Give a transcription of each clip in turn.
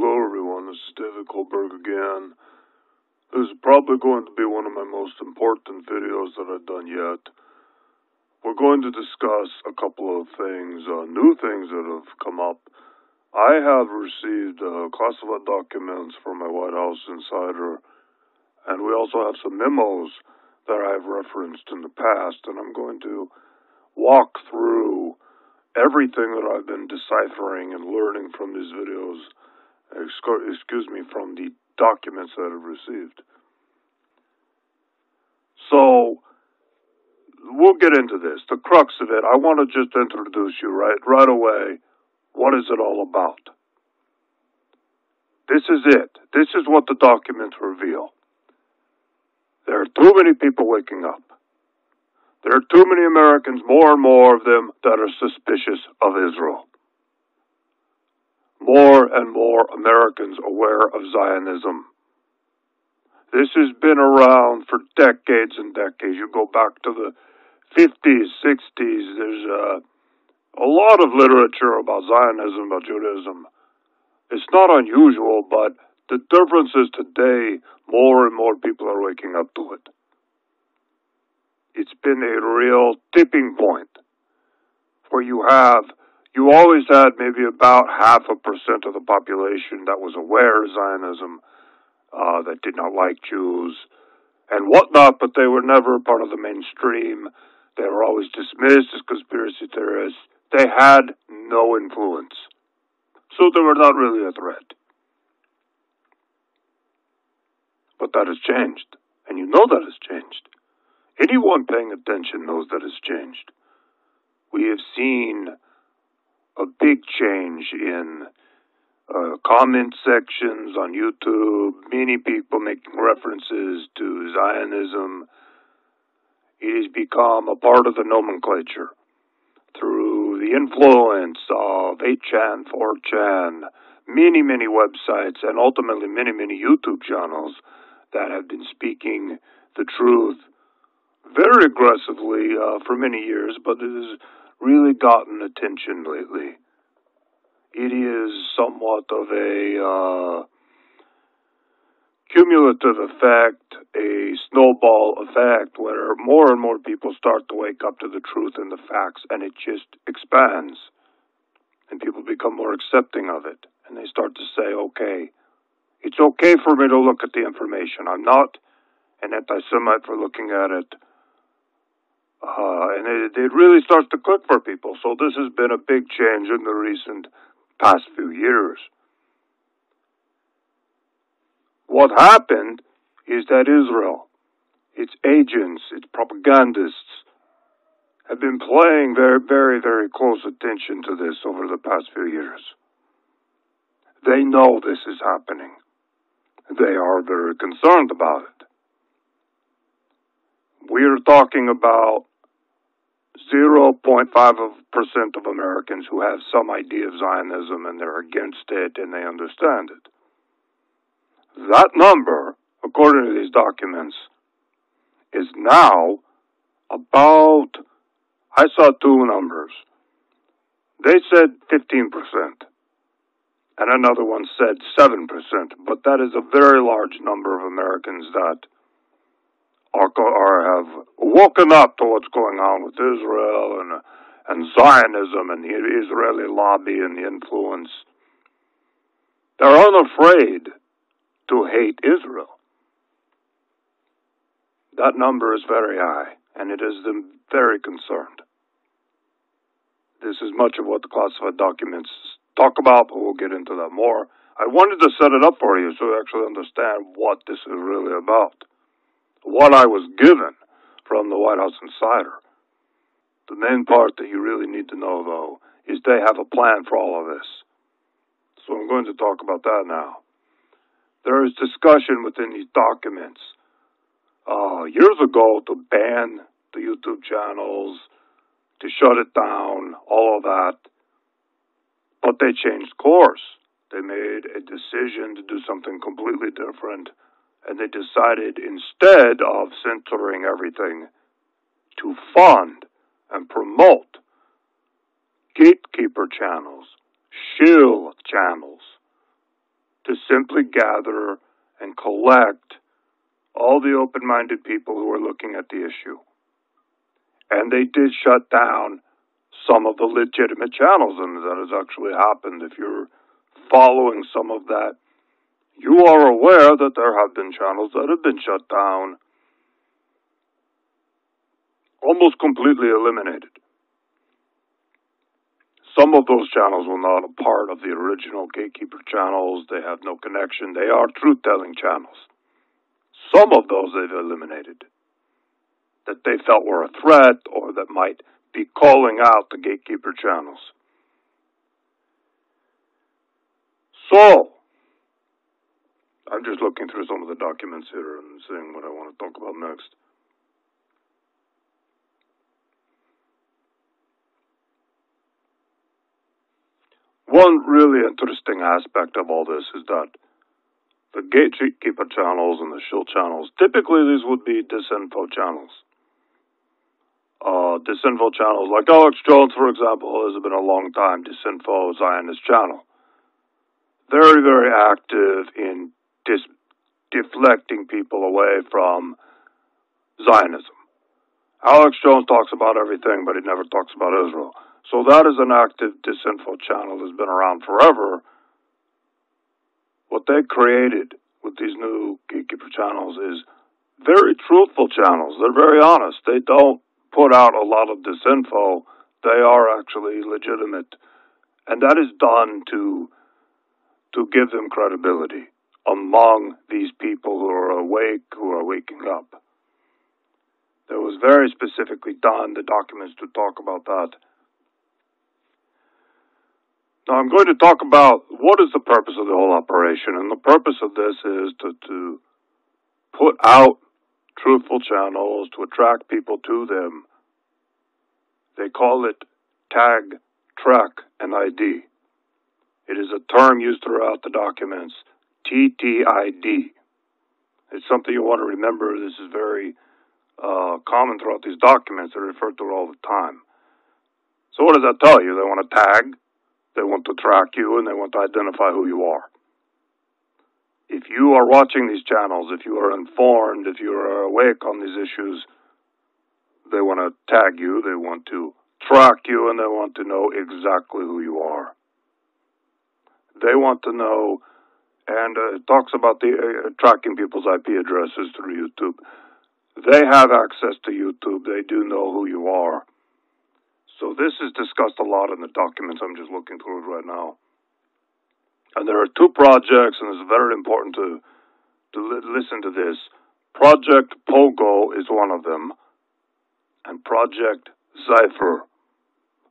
Hello, everyone. This is David Goldberg again. This is probably going to be one of my most important videos that I've done yet. We're going to discuss a couple of things, uh, new things that have come up. I have received uh, classified documents from my White House insider, and we also have some memos that I've referenced in the past, and I'm going to walk through everything that I've been deciphering and learning from these videos, excuse me, from the documents that I've received. So, we'll get into this. The crux of it, I want to just introduce you right, right away. What is it all about? This is it. This is what the documents reveal. There are too many people waking up. There are too many Americans, more and more of them, that are suspicious of Israel. More and more Americans aware of Zionism. This has been around for decades and decades. You go back to the 50s, 60s, there's a, a lot of literature about Zionism, about Judaism. It's not unusual, but the difference is today more and more people are waking up to it it's been a real tipping point where you have you always had maybe about half a percent of the population that was aware of Zionism, uh, that did not like Jews and whatnot, but they were never part of the mainstream. They were always dismissed as conspiracy theorists. They had no influence. So they were not really a threat. But that has changed. And you know that has changed. Anyone paying attention knows that has changed. We have seen a big change in uh, comment sections on YouTube, many people making references to Zionism. It has become a part of the nomenclature through the influence of 8chan, 4chan, many, many websites, and ultimately many, many YouTube channels that have been speaking the truth very aggressively uh, for many years, but it has really gotten attention lately. It is somewhat of a uh, cumulative effect, a snowball effect, where more and more people start to wake up to the truth and the facts, and it just expands. And people become more accepting of it. And they start to say, okay, it's okay for me to look at the information. I'm not an anti Semite for looking at it uh, and it, it really starts to click for people. So this has been a big change in the recent past few years. What happened is that Israel, its agents, its propagandists, have been paying very, very, very close attention to this over the past few years. They know this is happening. They are very concerned about it. We are talking about 0.5% of Americans who have some idea of Zionism and they're against it and they understand it. That number, according to these documents, is now about, I saw two numbers. They said 15%, and another one said 7%, but that is a very large number of Americans that are have woken up to what's going on with Israel and and Zionism and the Israeli lobby and the influence. They're unafraid to hate Israel. That number is very high, and it has them very concerned. This is much of what the classified documents talk about, but we'll get into that more. I wanted to set it up for you so you actually understand what this is really about what I was given from the White House Insider. The main part that you really need to know, though, is they have a plan for all of this. So I'm going to talk about that now. There is discussion within these documents uh, years ago to ban the YouTube channels, to shut it down, all of that. But they changed course. They made a decision to do something completely different and they decided instead of censoring everything to fund and promote gatekeeper channels, shill channels, to simply gather and collect all the open minded people who are looking at the issue. And they did shut down some of the legitimate channels, and that has actually happened. If you're following some of that, you are aware that there have been channels that have been shut down, almost completely eliminated. Some of those channels were not a part of the original Gatekeeper channels. They have no connection. They are truth telling channels. Some of those they've eliminated that they felt were a threat or that might be calling out the Gatekeeper channels. So, I'm just looking through some of the documents here and seeing what I want to talk about next. One really interesting aspect of all this is that the gatekeeper channels and the shield channels, typically these would be disinfo channels. Uh, disinfo channels, like Alex Jones, for example, has been a long time disinfo Zionist channel. Very, very active in dis- deflecting people away from Zionism. Alex Jones talks about everything, but he never talks about Israel. So that is an active disinfo channel that's been around forever. What they created with these new gatekeeper channels is very truthful channels. They're very honest. They don't put out a lot of disinfo. They are actually legitimate. And that is done to to give them credibility among these people who are awake, who are waking up. There was very specifically done the documents to talk about that now I'm going to talk about what is the purpose of the whole operation, and the purpose of this is to, to put out truthful channels to attract people to them. They call it tag, track, and ID. It is a term used throughout the documents, TTID. It's something you want to remember. This is very uh, common throughout these documents. They're referred to all the time. So what does that tell you? They want to tag, they want to track you and they want to identify who you are. If you are watching these channels, if you are informed, if you are awake on these issues, they want to tag you, they want to track you, and they want to know exactly who you are. They want to know, and uh, it talks about the uh, tracking people's IP addresses through YouTube. They have access to YouTube. They do know who you are. So this is discussed a lot in the documents. I'm just looking through right now. And there are two projects, and it's very important to to li- listen to this. Project Pogo is one of them, and Project Zypher.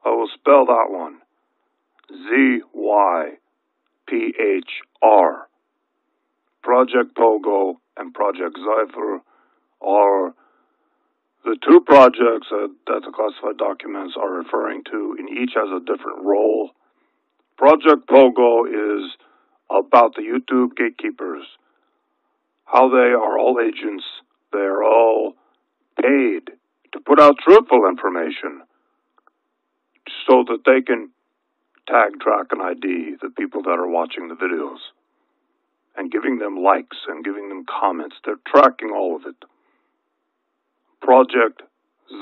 I will spell that one. Z Y P H R. Project Pogo and Project Zypher are the two projects that, that the classified documents are referring to, in each has a different role. Project Pogo is about the YouTube gatekeepers, how they are all agents, they are all paid to put out truthful information so that they can tag, track, and ID the people that are watching the videos and giving them likes and giving them comments. They're tracking all of it. Project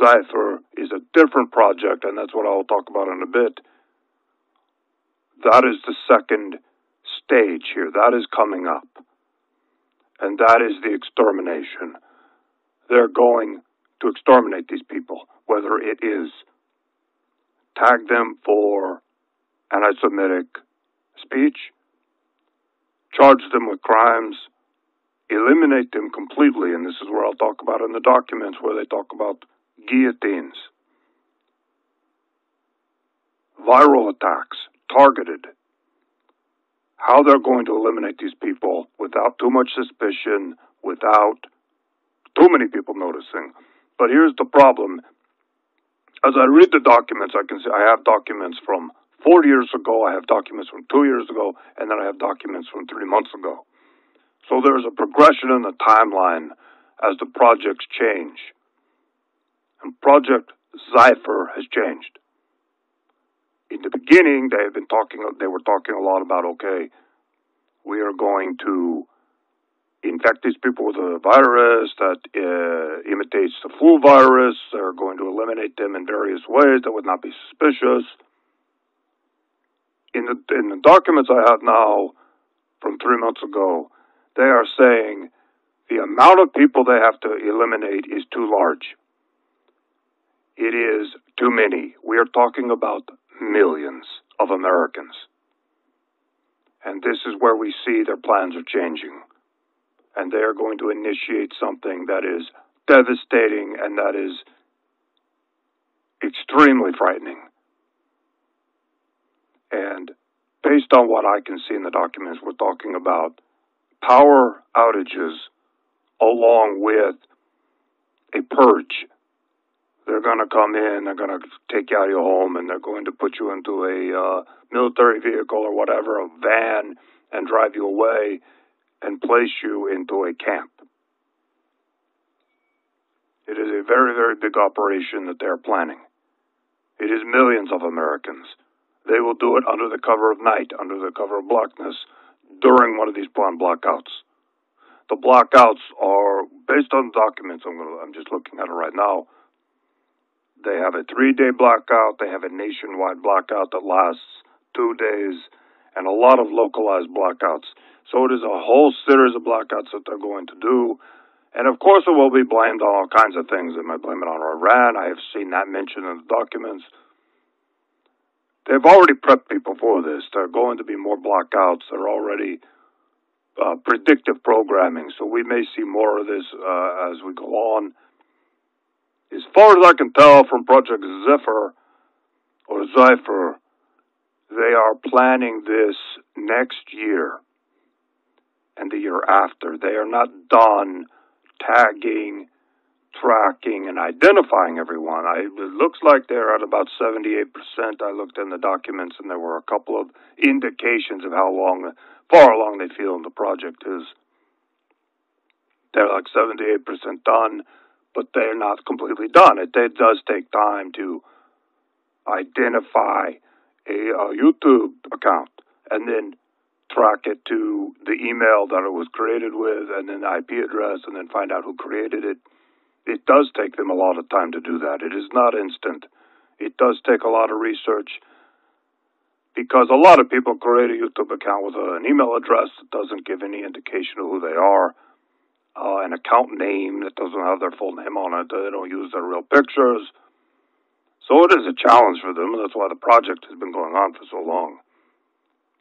Zypher is a different project, and that's what I'll talk about in a bit. That is the second stage here. That is coming up. And that is the extermination. They're going to exterminate these people, whether it is tag them for anti Semitic speech, charge them with crimes, eliminate them completely, and this is where I'll talk about in the documents where they talk about guillotines, viral attacks, targeted, how they're going to eliminate these people without too much suspicion, without too many people noticing. But here's the problem. As I read the documents, I can see I have documents from four years ago, I have documents from two years ago, and then I have documents from three months ago. So there's a progression in the timeline as the projects change. And Project Zypher has changed. In the beginning, they had been talking, they were talking a lot about, okay, we are going to infect these people with a virus that uh, imitates the flu virus. They're going to eliminate them in various ways that would not be suspicious. In the in the documents I have now from three months ago, they are saying the amount of people they have to eliminate is too large. It is too many. We are talking about millions of Americans. And this is where we see their plans are changing. And they are going to initiate something that is devastating and that is extremely frightening. And based on what I can see in the documents, we're talking about power outages along with a purge. They're going to come in, they're going to take you out of your home, and they're going to put you into a uh, military vehicle or whatever, a van, and drive you away and place you into a camp. It is a very, very big operation that they're planning. It is millions of Americans. They will do it under the cover of night, under the cover of blackness, during one of these planned blackouts. The blackouts are based on documents. I'm, gonna, I'm just looking at it right now. They have a three day blackout. They have a nationwide blackout that lasts two days and a lot of localized blackouts. So it is a whole series of blackouts that they're going to do. And of course, it will be blamed on all kinds of things. They might blame it on Iran. I have seen that mentioned in the documents. They've already prepped people for this. There are going to be more blackouts. They're already uh, predictive programming, so we may see more of this uh, as we go on. As far as I can tell from Project Zephyr or Zypher, they are planning this next year and the year after. They are not done tagging tracking and identifying everyone. I, it looks like they're at about 78%. I looked in the documents and there were a couple of indications of how long, far along they feel in the project is. They're like 78% done, but they're not completely done. It, it does take time to identify a, a YouTube account and then track it to the email that it was created with and then the IP address and then find out who created it it does take them a lot of time to do that. It is not instant. It does take a lot of research because a lot of people create a YouTube account with an email address that doesn't give any indication of who they are, uh, an account name that doesn't have their full name on it. They don't use their real pictures. So it is a challenge for them, and that's why the project has been going on for so long.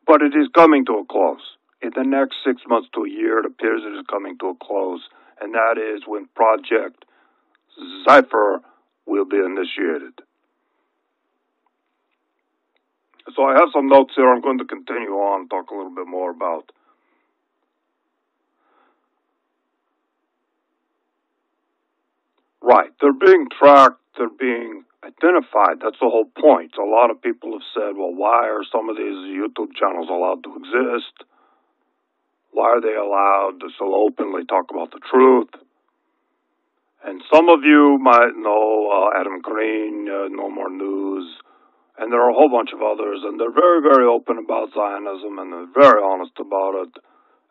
But it is coming to a close. In the next six months to a year, it appears it is coming to a close, and that is when Project Zypher will be initiated. So I have some notes here. I'm going to continue on, talk a little bit more about Right. They're being tracked, they're being identified. That's the whole point. A lot of people have said, well, why are some of these YouTube channels allowed to exist? Why are they allowed to so openly talk about the truth? Some of you might know uh, Adam Green, uh, Know More News, and there are a whole bunch of others, and they're very, very open about Zionism, and they're very honest about it,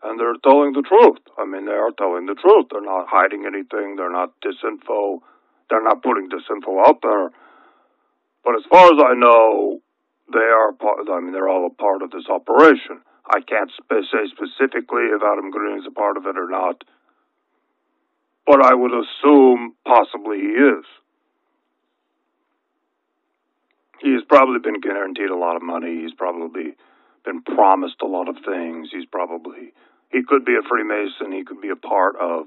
and they're telling the truth. I mean, they are telling the truth. They're not hiding anything. They're not disinfo. They're not putting disinfo out there. But as far as I know, they are part. I mean, they're all a part of this operation. I can't say specifically if Adam Green is a part of it or not but I would assume possibly he is. He has probably been guaranteed a lot of money. He's probably been promised a lot of things. He's probably, he could be a Freemason. He could be a part of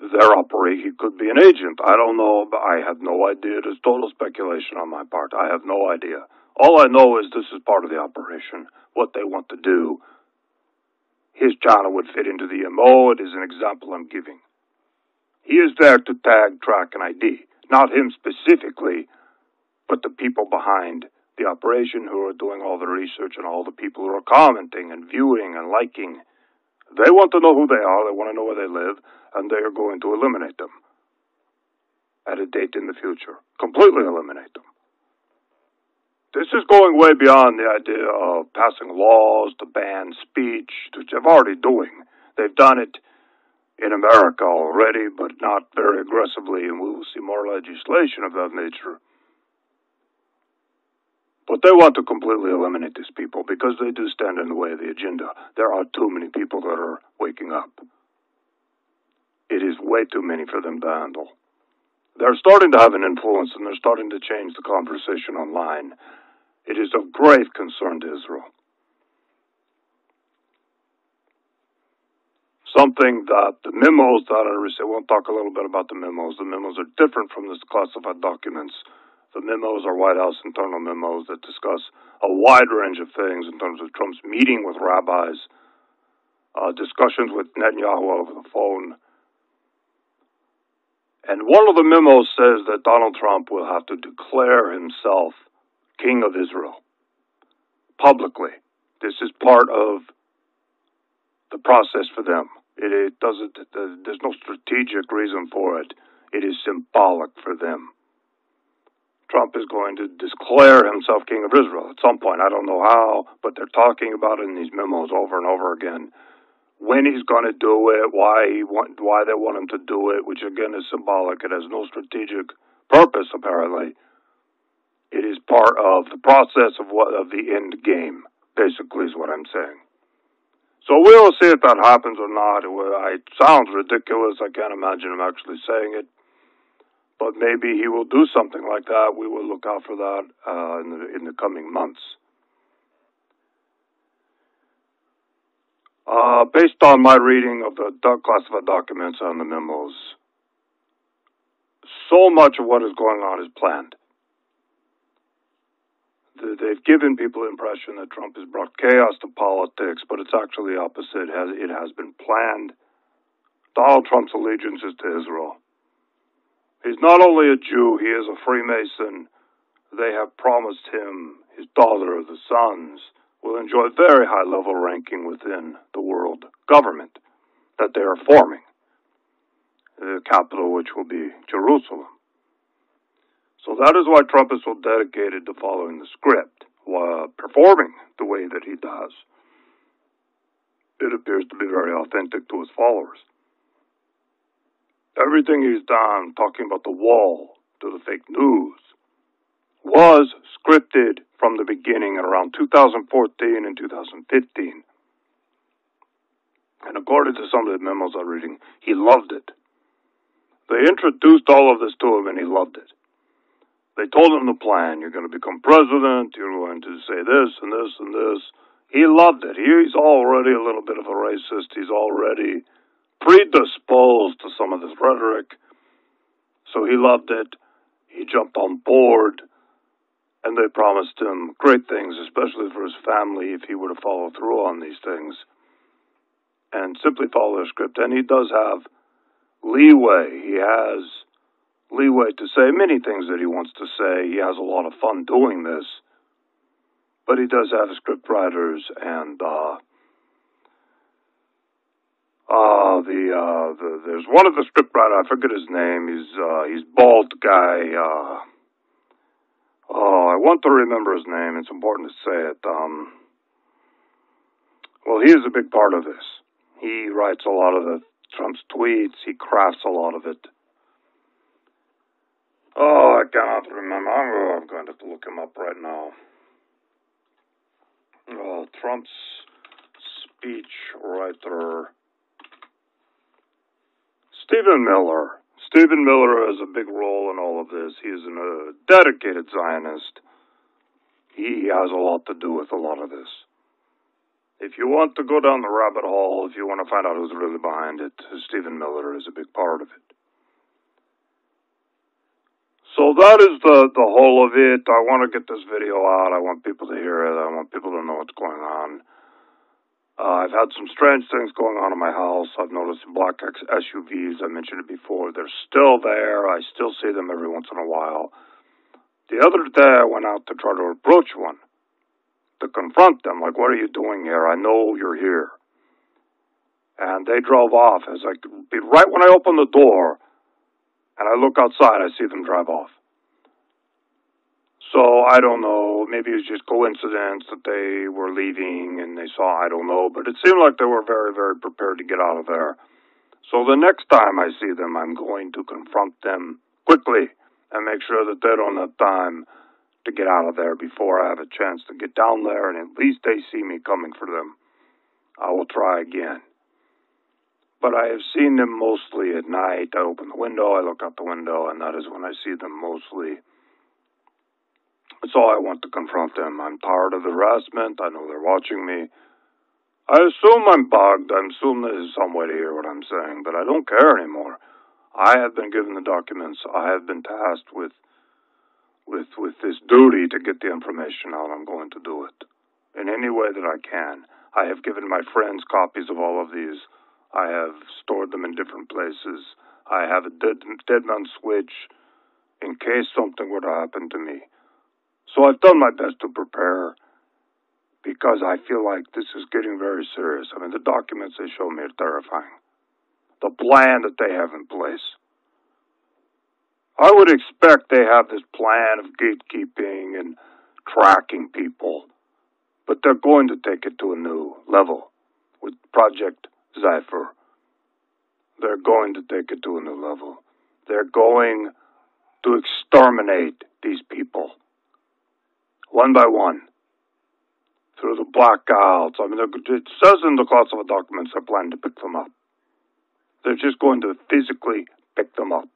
their operation. He could be an agent. I don't know. I have no idea. It is total speculation on my part. I have no idea. All I know is this is part of the operation, what they want to do. His channel would fit into the MO. It is an example I'm giving. He is there to tag, track, and ID. Not him specifically, but the people behind the operation who are doing all the research and all the people who are commenting and viewing and liking. They want to know who they are, they want to know where they live, and they are going to eliminate them at a date in the future. Completely eliminate them. This is going way beyond the idea of passing laws to ban speech, which they're already doing. They've done it in America already, but not very aggressively, and we will see more legislation of that nature. But they want to completely eliminate these people because they do stand in the way of the agenda. There are too many people that are waking up. It is way too many for them to handle. They're starting to have an influence and they're starting to change the conversation online. It is of grave concern to Israel. Something that the memos that I received, we'll talk a little bit about the memos. The memos are different from the classified documents. The memos are White House internal memos that discuss a wide range of things in terms of Trump's meeting with rabbis, uh, discussions with Netanyahu over the phone. And one of the memos says that Donald Trump will have to declare himself king of Israel publicly. This is part of the process for them. It, it doesn't. There's no strategic reason for it. It is symbolic for them. Trump is going to declare himself king of Israel at some point. I don't know how, but they're talking about it in these memos over and over again. When he's going to do it, why he want, why they want him to do it, which again is symbolic. It has no strategic purpose apparently. It is part of the process of what of the end game. Basically, is what I'm saying. So we'll see if that happens or not. It, sounds ridiculous. I can't imagine him actually saying it. But maybe he will do something like that. We will look out for that uh, in, the, in the coming months. Uh, based on my reading of the classified documents and the memos, so much of what is going on is planned. They've given people the impression that Trump has brought chaos to politics, but it's actually the opposite. It has, been planned. Donald Trump's allegiance is to Israel. He's not only a Jew, he is a Freemason. They have promised him his daughter, the sons, will enjoy very high level ranking within the world government that they are forming, the capital which will be Jerusalem. So that is why Trump is so dedicated to following the script, while performing the way that he does. It appears to be very authentic to his followers. Everything he's done, talking about the wall to the fake news, was scripted from the beginning around 2014 and 2015. And according to some of the memos I'm reading, he loved it. They introduced all of this to him and he loved it. They told him the plan. You're going to become president. You're going to say this and this and this. He loved it. He's already a little bit of a racist. He's already predisposed to some of this rhetoric. So he loved it. He jumped on board. And they promised him great things, especially for his family, if he were to follow through on these things and simply follow their script. And he does have leeway. He has leeway to say many things that he wants to say. He has a lot of fun doing this, but he does have script writers and uh, uh, the, uh, the there's one of the script writers. I forget his name. He's uh, he's bald guy. Uh, oh, I want to remember his name. It's important to say it. Um, well, he is a big part of this. He writes a lot of the Trump's tweets. He crafts a lot of it. Oh, I cannot remember. I'm, I'm going to look him up right now. Oh, Trump's speech writer. Stephen Miller. Stephen Miller has a big role in all of this. He is a uh, dedicated Zionist. He has a lot to do with a lot of this. If you want to go down the rabbit hole, if you want to find out who's really behind it, Stephen Miller is a big part of it. So that is the, the whole of it. I want to get this video out. I want people to hear it. I want people to know what's going on. Uh, I've had some strange things going on in my house. I've noticed black SUVs. I mentioned it before. They're still there. I still see them every once in a while. The other day, I went out to try to approach one, to confront them. Like, what are you doing here? I know you're here. And they drove off. As I right when I opened the door, and I look outside, I see them drive off. So I don't know. Maybe it was just coincidence that they were leaving and they saw. I don't know, but it seemed like they were very, very prepared to get out of there. So the next time I see them, I'm going to confront them quickly and make sure that they don't have time to get out of there before I have a chance to get down there and at least they see me coming for them. I will try again. But I have seen them mostly at night. I open the window, I look out the window, and that is when I see them mostly. So I want to confront them. I'm tired of the harassment. I know they're watching me. I assume I'm bugged. I assume there's some way to hear what I'm saying, but I don't care anymore. I have been given the documents. I have been tasked with with with this duty to get the information out. I'm going to do it in any way that I can. I have given my friends copies of all of these. I have stored them in different places. I have a dead, dead man switch in case something were to happen to me. So I've done my best to prepare because I feel like this is getting very serious. I mean, the documents they show me are terrifying. The plan that they have in place. I would expect they have this plan of gatekeeping and tracking people, but they're going to take it to a new level with Project Zephyr. They're going to take it to a new level. They're going to exterminate these people one by one through the blackouts. I mean, it says in the classified documents they plan to pick them up. They're just going to physically pick them up.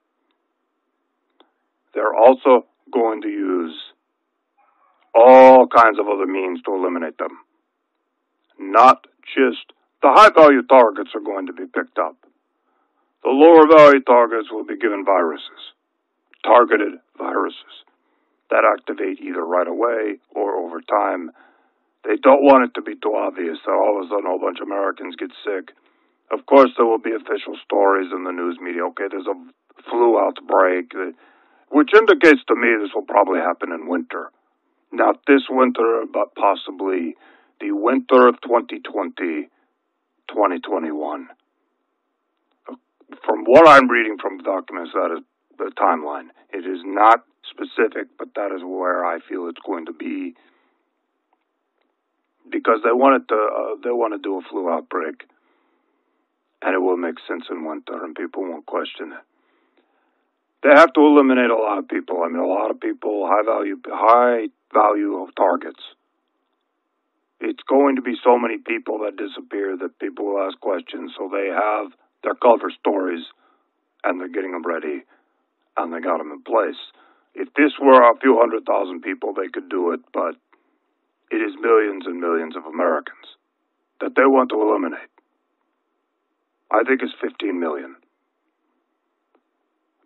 They're also going to use all kinds of other means to eliminate them. Not just the high value targets are going to be picked up. The lower value targets will be given viruses, targeted viruses that activate either right away or over time. They don't want it to be too obvious that all of a sudden a whole bunch of Americans get sick. Of course, there will be official stories in the news media. Okay, there's a flu outbreak, which indicates to me this will probably happen in winter. Not this winter, but possibly the winter of 2020, 2021. From what I'm reading from documents, that is the timeline. It is not specific, but that is where I feel it's going to be because they wanted to uh, they want to do a flu outbreak, and it will make sense in winter, and people won't question it. They have to eliminate a lot of people. I mean, a lot of people, high value, high value of targets. It's going to be so many people that disappear that people will ask questions, so they have their cover stories, and they're getting them ready, and they got them in place. If this were a few hundred thousand people, they could do it, but it is millions and millions of Americans that they want to eliminate. I think it's 15 million.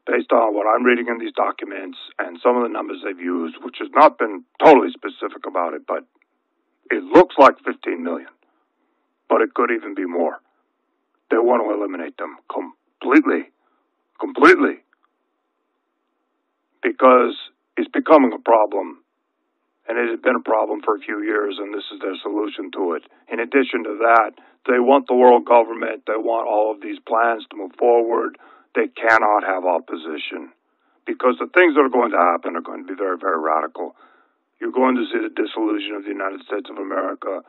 Based on what I'm reading in these documents and some of the numbers they've used, which has not been totally specific about it, but it looks like 15 million. But it could even be more. They want to eliminate them completely. Completely. Because it's becoming a problem and it has been a problem for a few years, and this is their solution to it. In addition to that, they want the world government, they want all of these plans to move forward. They cannot have opposition because the things that are going to happen are going to be very, very radical. You're going to see the dissolution of the United States of America.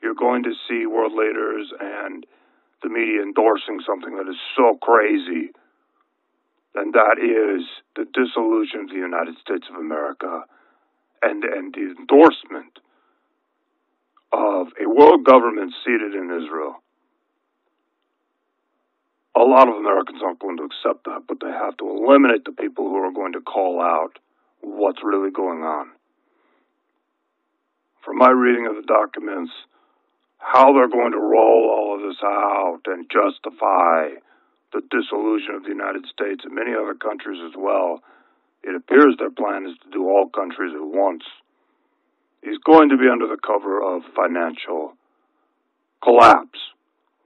You're going to see world leaders and the media endorsing something that is so crazy, and that is the dissolution of the United States of America and, and the endorsement of a world government seated in Israel. A lot of Americans aren't going to accept that, but they have to eliminate the people who are going to call out what's really going on. From my reading of the documents, how they're going to roll all of this out and justify the dissolution of the United States and many other countries as well it appears their plan is to do all countries at once. He's going to be under the cover of financial collapse.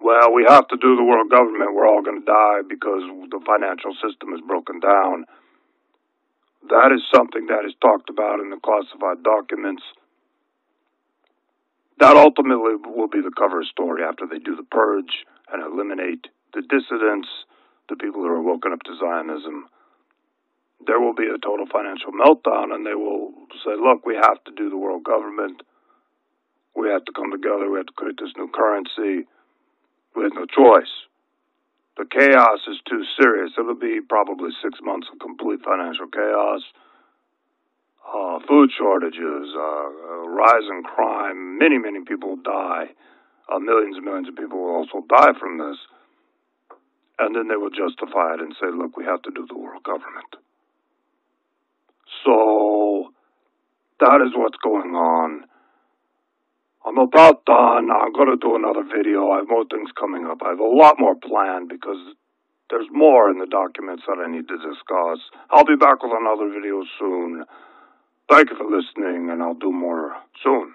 Well, we have to do the world government. We're all going to die because the financial system is broken down. That is something that is talked about in the classified documents. That ultimately will be the cover story after they do the purge and eliminate the dissidents, the people who are woken up to Zionism there will be a total financial meltdown, and they will say, "Look, we have to do the world government. We have to come together. We have to create this new currency. We have no choice." The chaos is too serious. It'll be probably six months of complete financial chaos, uh, food shortages, uh, rise in crime. Many, many people die. Uh, millions and millions of people will also die from this. And then they will justify it and say, look, we have to do the world government. So that is what's going on. I'm about done. I'm going to do another video. I have more things coming up. I have a lot more planned because there's more in the documents that I need to discuss. I'll be back with another video soon. Thank you for listening, and I'll do more soon.